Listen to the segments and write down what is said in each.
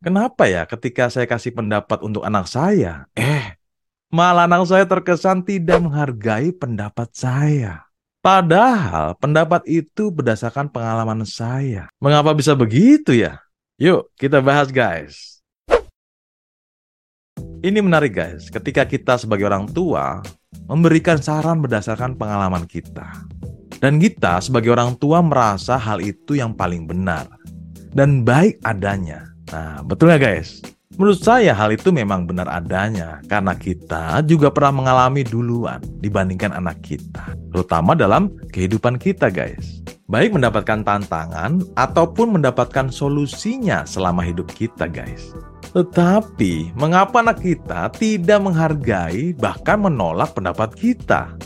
Kenapa ya ketika saya kasih pendapat untuk anak saya, eh, malah anak saya terkesan tidak menghargai pendapat saya. Padahal pendapat itu berdasarkan pengalaman saya. Mengapa bisa begitu ya? Yuk, kita bahas guys. Ini menarik guys, ketika kita sebagai orang tua memberikan saran berdasarkan pengalaman kita. Dan kita sebagai orang tua merasa hal itu yang paling benar dan baik adanya. Nah, betul nggak guys? Menurut saya hal itu memang benar adanya karena kita juga pernah mengalami duluan dibandingkan anak kita, terutama dalam kehidupan kita guys. Baik mendapatkan tantangan ataupun mendapatkan solusinya selama hidup kita guys. Tetapi, mengapa anak kita tidak menghargai bahkan menolak pendapat kita?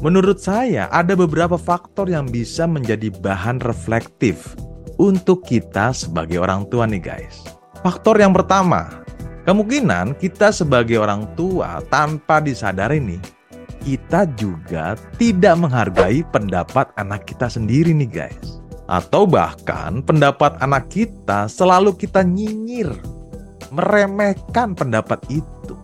Menurut saya, ada beberapa faktor yang bisa menjadi bahan reflektif untuk kita sebagai orang tua nih guys. Faktor yang pertama, kemungkinan kita sebagai orang tua tanpa disadari nih, kita juga tidak menghargai pendapat anak kita sendiri nih guys. Atau bahkan pendapat anak kita selalu kita nyinyir, meremehkan pendapat itu.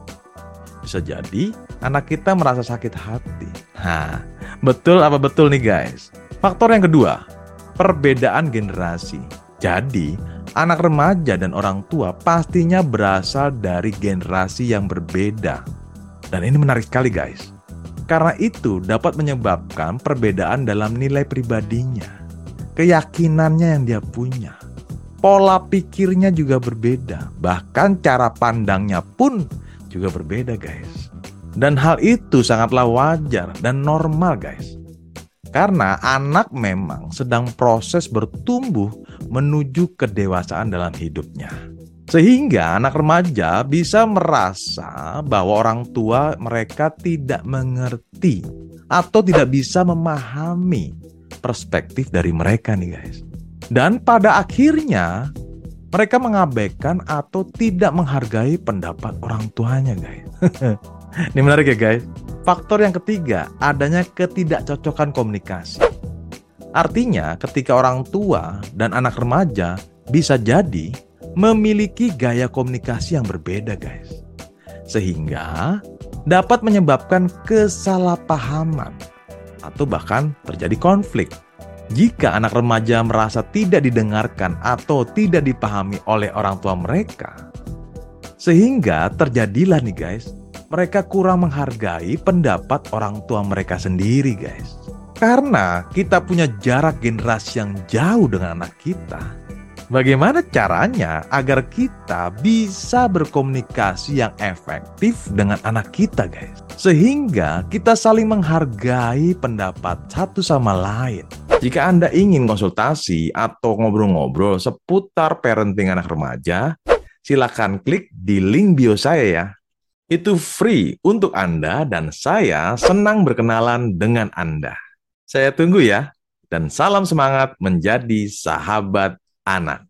Bisa jadi anak kita merasa sakit hati. Nah, betul apa betul nih guys? Faktor yang kedua, perbedaan generasi. Jadi, anak remaja dan orang tua pastinya berasal dari generasi yang berbeda. Dan ini menarik sekali guys. Karena itu dapat menyebabkan perbedaan dalam nilai pribadinya, keyakinannya yang dia punya, pola pikirnya juga berbeda, bahkan cara pandangnya pun juga berbeda guys. Dan hal itu sangatlah wajar dan normal guys. Karena anak memang sedang proses bertumbuh menuju kedewasaan dalam hidupnya. Sehingga anak remaja bisa merasa bahwa orang tua mereka tidak mengerti atau tidak bisa memahami perspektif dari mereka nih guys. Dan pada akhirnya mereka mengabaikan atau tidak menghargai pendapat orang tuanya guys. Ini menarik ya guys. Faktor yang ketiga, adanya ketidakcocokan komunikasi. Artinya, ketika orang tua dan anak remaja bisa jadi memiliki gaya komunikasi yang berbeda, guys. Sehingga dapat menyebabkan kesalahpahaman atau bahkan terjadi konflik. Jika anak remaja merasa tidak didengarkan atau tidak dipahami oleh orang tua mereka, sehingga terjadilah nih guys, mereka kurang menghargai pendapat orang tua mereka sendiri, guys. Karena kita punya jarak generasi yang jauh dengan anak kita. Bagaimana caranya agar kita bisa berkomunikasi yang efektif dengan anak kita, guys? Sehingga kita saling menghargai pendapat satu sama lain. Jika Anda ingin konsultasi atau ngobrol-ngobrol seputar parenting anak remaja, silakan klik di link bio saya ya. Itu free untuk Anda dan saya senang berkenalan dengan Anda. Saya tunggu ya, dan salam semangat menjadi sahabat anak.